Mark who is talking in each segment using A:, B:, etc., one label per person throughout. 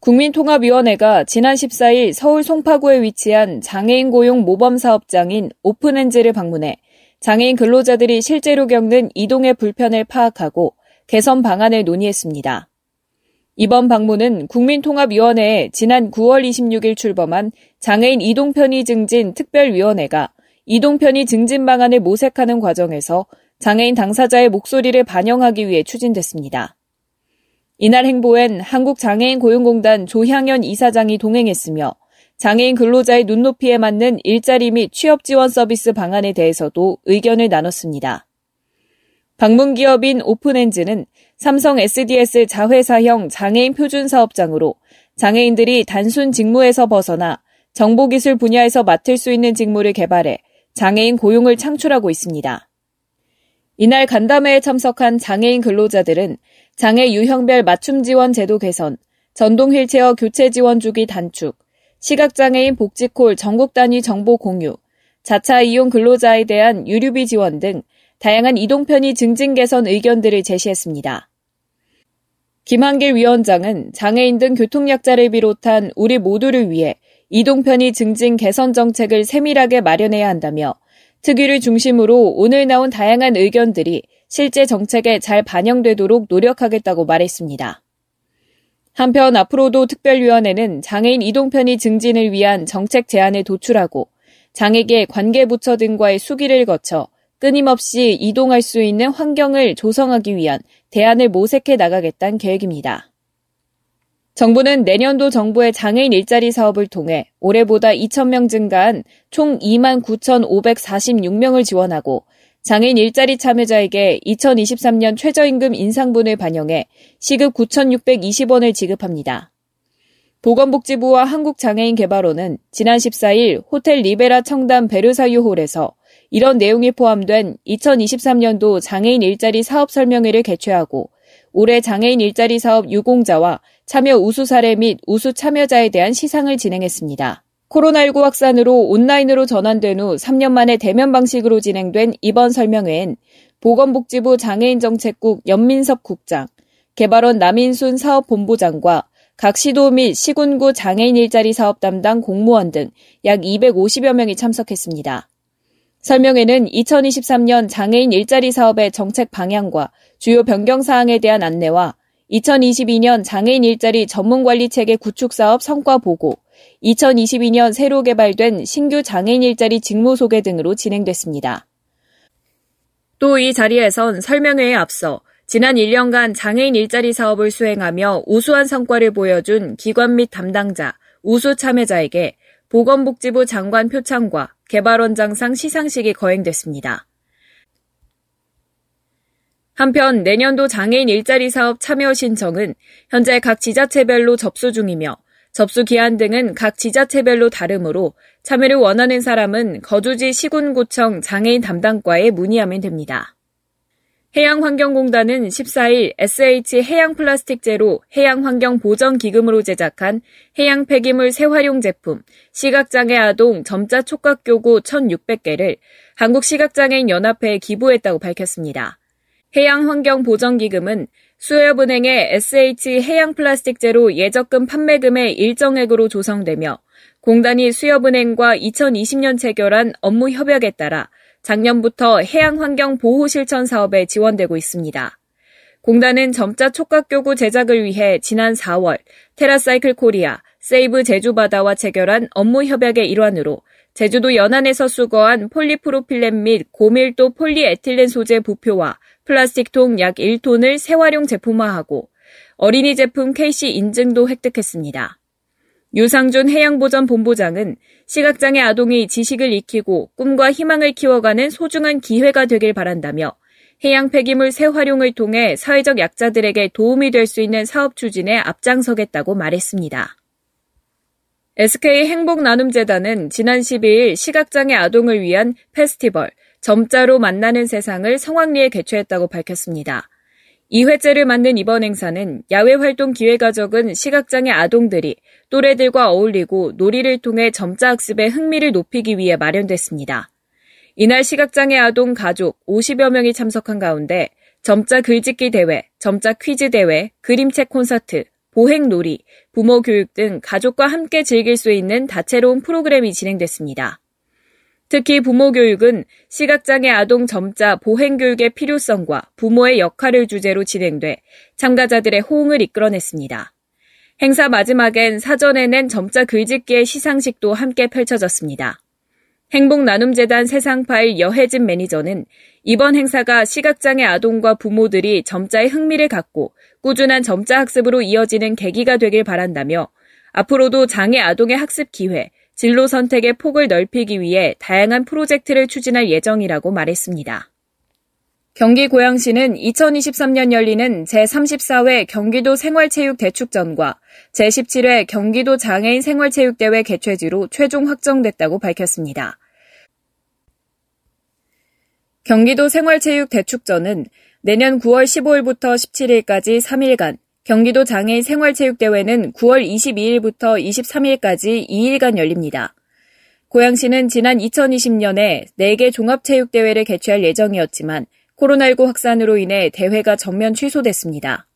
A: 국민통합위원회가 지난 14일 서울 송파구에 위치한 장애인 고용 모범 사업장인 오픈엔즈를 방문해 장애인 근로자들이 실제로 겪는 이동의 불편을 파악하고 개선 방안을 논의했습니다. 이번 방문은 국민통합위원회에 지난 9월 26일 출범한 장애인 이동편의 증진 특별위원회가 이동편의 증진 방안을 모색하는 과정에서 장애인 당사자의 목소리를 반영하기 위해 추진됐습니다. 이날 행보엔 한국장애인 고용공단 조향연 이사장이 동행했으며 장애인 근로자의 눈높이에 맞는 일자리 및 취업 지원 서비스 방안에 대해서도 의견을 나눴습니다. 방문 기업인 오픈엔즈는 삼성 SDS 자회사형 장애인 표준 사업장으로 장애인들이 단순 직무에서 벗어나 정보기술 분야에서 맡을 수 있는 직무를 개발해 장애인 고용을 창출하고 있습니다. 이날 간담회에 참석한 장애인 근로자들은 장애 유형별 맞춤 지원 제도 개선, 전동 휠체어 교체 지원 주기 단축, 시각장애인 복지콜 전국 단위 정보 공유, 자차 이용 근로자에 대한 유류비 지원 등 다양한 이동 편의 증진 개선 의견들을 제시했습니다. 김한길 위원장은 장애인 등 교통약자를 비롯한 우리 모두를 위해 이동 편의 증진 개선 정책을 세밀하게 마련해야 한다며 특위를 중심으로 오늘 나온 다양한 의견들이 실제 정책에 잘 반영되도록 노력하겠다고 말했습니다. 한편 앞으로도 특별위원회는 장애인 이동편의 증진을 위한 정책 제안을 도출하고 장애계 관계부처 등과의 수기를 거쳐 끊임없이 이동할 수 있는 환경을 조성하기 위한 대안을 모색해 나가겠다는 계획입니다. 정부는 내년도 정부의 장애인 일자리 사업을 통해 올해보다 2,000명 증가한 총 29,546명을 지원하고 장애인 일자리 참여자에게 2023년 최저임금 인상분을 반영해 시급 9,620원을 지급합니다. 보건복지부와 한국장애인개발원은 지난 14일 호텔 리베라 청담 베르사유홀에서 이런 내용이 포함된 2023년도 장애인 일자리 사업 설명회를 개최하고 올해 장애인 일자리 사업 유공자와 참여 우수 사례 및 우수 참여자에 대한 시상을 진행했습니다. 코로나19 확산으로 온라인으로 전환된 후 3년 만에 대면 방식으로 진행된 이번 설명회엔 보건복지부 장애인정책국 연민섭 국장, 개발원 남인순 사업본부장과 각 시도 및 시군구 장애인 일자리 사업 담당 공무원 등 약 250여 명이 참석했습니다. 설명회는 2023년 장애인 일자리 사업의 정책 방향과 주요 변경 사항에 대한 안내와 2022년 장애인 일자리 전문관리 체계 구축 사업 성과 보고, 2022년 새로 개발된 신규 장애인 일자리 직무 소개 등으로 진행됐습니다. 또 이 자리에선 설명회에 앞서 지난 1년간 장애인 일자리 사업을 수행하며 우수한 성과를 보여준 기관 및 담당자, 우수 참여자에게 보건복지부 장관 표창과 개발원장상 시상식이 거행됐습니다. 한편 내년도 장애인 일자리 사업 참여 신청은 현재 각 지자체별로 접수 중이며 접수 기한 등은 각 지자체별로 다르므로 참여를 원하는 사람은 거주지 시군구청 장애인 담당과에 문의하면 됩니다. 해양환경공단은 14일 SH 해양 플라스틱 제로 해양 환경 보전 기금으로 제작한 해양 폐기물 재활용 제품 시각장애 아동 점자 촉각 교구 1,600개를 한국시각장애인 연합회에 기부했다고 밝혔습니다. 해양환경보전기금은 수협은행의 SH 해양 플라스틱 제로 예적금 판매금의 일정액으로 조성되며 공단이 수협은행과 2020년 체결한 업무 협약에 따라 작년부터 해양환경 보호 실천 사업에 지원되고 있습니다. 공단은 점자 촉각교구 제작을 위해 지난 4월 테라사이클 코리아, 세이브 제주바다와 체결한 업무 협약의 일환으로 제주도 연안에서 수거한 폴리프로필렌 및 고밀도 폴리에틸렌 소재 부표와 플라스틱 통 약 1톤을 재활용 제품화하고 어린이 제품 KC 인증도 획득했습니다. 유상준 해양보전본부장은 시각장애 아동이 지식을 익히고 꿈과 희망을 키워가는 소중한 기회가 되길 바란다며 해양 폐기물 재활용을 통해 사회적 약자들에게 도움이 될 수 있는 사업 추진에 앞장서겠다고 말했습니다. SK 행복나눔재단은 지난 12일 시각장애 아동을 위한 페스티벌 점자로 만나는 세상을 성황리에 개최했다고 밝혔습니다. 2회째를 맞는 이번 행사는 야외 활동 기회가 적은 시각장애 아동들이 또래들과 어울리고 놀이를 통해 점자 학습에 흥미를 높이기 위해 마련됐습니다. 이날 시각장애 아동 가족 50여 명이 참석한 가운데 점자 글짓기 대회, 점자 퀴즈 대회, 그림책 콘서트, 보행놀이, 부모 교육 등 가족과 함께 즐길 수 있는 다채로운 프로그램이 진행됐습니다. 특히 부모 교육은 시각장애 아동 점자 보행 교육의 필요성과 부모의 역할을 주제로 진행돼 참가자들의 호응을 이끌어냈습니다. 행사 마지막엔 사전에 낸 점자 글짓기의 시상식도 함께 펼쳐졌습니다. 행복 나눔재단 세상파일 여혜진 매니저는 이번 행사가 시각장애 아동과 부모들이 점자에 흥미를 갖고 꾸준한 점자 학습으로 이어지는 계기가 되길 바란다며 앞으로도 장애 아동의 학습 기회, 진로 선택의 폭을 넓히기 위해 다양한 프로젝트를 추진할 예정이라고 말했습니다. 경기 고양시는 2023년 열리는 제34회 경기도 생활체육대축전과 제17회 경기도 장애인 생활체육대회 개최지로 최종 확정됐다고 밝혔습니다. 경기도 생활체육대축전은 내년 9월 15일부터 17일까지 3일간, 경기도 장애인 생활체육대회는 9월 22일부터 23일까지 2일간 열립니다. 고양시는 지난 2020년에 4개 종합체육대회를 개최할 예정이었지만 코로나19 확산으로 인해 대회가 전면 취소됐습니다.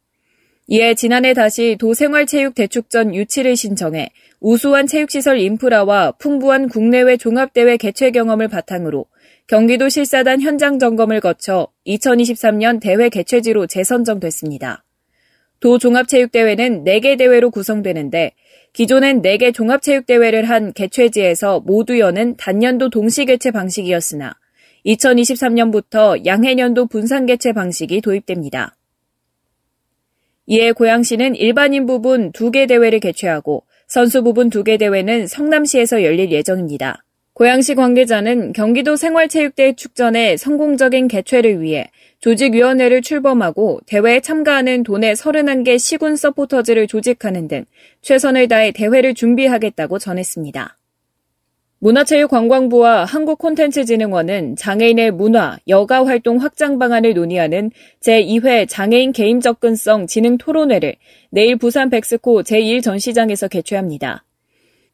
A: 이에 지난해 다시 도생활체육대축전 유치를 신청해 우수한 체육시설 인프라와 풍부한 국내외 종합대회 개최 경험을 바탕으로 경기도 실사단 현장 점검을 거쳐 2023년 대회 개최지로 재선정됐습니다. 도 종합체육대회는 4개 대회로 구성되는데 기존엔 4개 종합체육대회를 한 개최지에서 모두 여는 단년도 동시 개최 방식이었으나 2023년부터 양해년도 분산 개최 방식이 도입됩니다. 이에 고양시는 일반인 부분 2개 대회를 개최하고 선수 부분 2개 대회는 성남시에서 열릴 예정입니다. 고양시 관계자는 경기도 생활체육대회 축전의 성공적인 개최를 위해 조직위원회를 출범하고 대회에 참가하는 도내 31개 시군 서포터즈를 조직하는 등 최선을 다해 대회를 준비하겠다고 전했습니다. 문화체육관광부와 한국콘텐츠진흥원은 장애인의 문화, 여가 활동 확장 방안을 논의하는 제2회 장애인 개인 접근성 진흥 토론회를 내일 부산 백스코 제1전시장에서 개최합니다.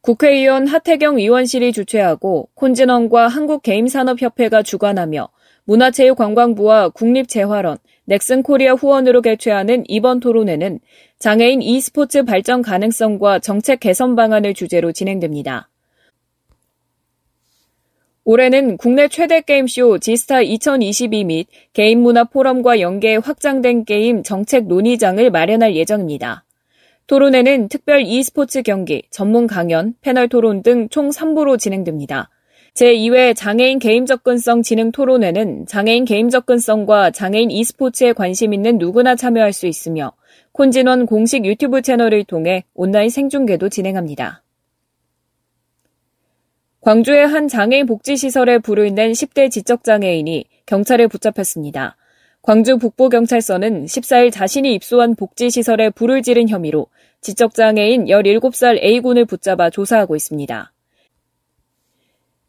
A: 국회의원 하태경 의원실이 주최하고 콘진원과 한국게임산업협회가 주관하며 문화체육관광부와 국립재활원, 넥슨코리아 후원으로 개최하는 이번 토론회는 장애인 e스포츠 발전 가능성과 정책 개선 방안을 주제로 진행됩니다. 올해는 국내 최대 게임쇼 지스타 2022 및 개인문화 포럼과 연계해 확장된 게임 정책 논의장을 마련할 예정입니다. 토론회는 특별 e스포츠 경기, 전문 강연, 패널 토론 등 총 3부로 진행됩니다. 제2회 장애인 게임 접근성 진흥 토론회는 장애인 게임 접근성과 장애인 e스포츠에 관심 있는 누구나 참여할 수 있으며 콘진원 공식 유튜브 채널을 통해 온라인 생중계도 진행합니다. 광주의 한 장애인 복지시설에 불을 낸 10대 지적장애인이 경찰에 붙잡혔습니다. 광주 북부경찰서는 14일 자신이 입소한 복지시설에 불을 지른 혐의로 지적장애인 17살 A군을 붙잡아 조사하고 있습니다.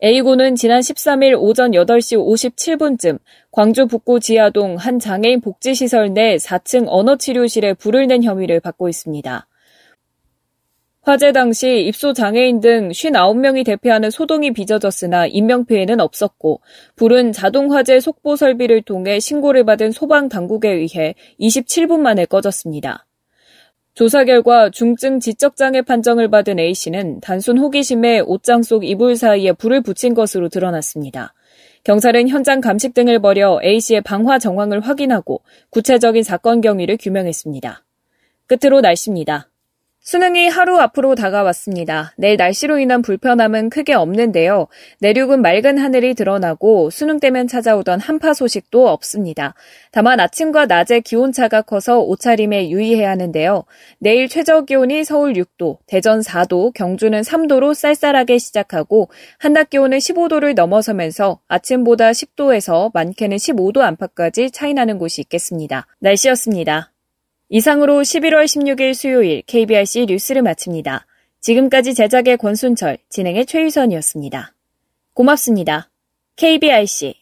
A: A군은 지난 13일 오전 8시 57분쯤 광주 북구 지하동 한 장애인 복지시설 내 4층 언어치료실에 불을 낸 혐의를 받고 있습니다. 화재 당시 입소 장애인 등 59명이 대피하는 소동이 빚어졌으나 인명피해는 없었고 불은 자동 화재 속보 설비를 통해 신고를 받은 소방 당국에 의해 27분 만에 꺼졌습니다. 조사 결과 중증 지적장애 판정을 받은 A씨는 단순 호기심에 옷장 속 이불 사이에 불을 붙인 것으로 드러났습니다. 경찰은 현장 감식 등을 벌여 A씨의 방화 정황을 확인하고 구체적인 사건 경위를 규명했습니다. 끝으로 날씨입니다. 수능이 하루 앞으로 다가왔습니다. 내일 날씨로 인한 불편함은 크게 없는데요. 내륙은 맑은 하늘이 드러나고 수능 때면 찾아오던 한파 소식도 없습니다. 다만 아침과 낮에 기온차가 커서 옷차림에 유의해야 하는데요. 내일 최저 기온이 서울 6도, 대전 4도, 경주는 3도로 쌀쌀하게 시작하고 한낮 기온은 15도를 넘어서면서 아침보다 10도에서 많게는 15도 안팎까지 차이 나는 곳이 있겠습니다. 날씨였습니다. 이상으로 11월 16일 수요일 KBRC 뉴스를 마칩니다. 지금까지 제작의 권순철, 진행의 최유선이었습니다. 고맙습니다. KBIC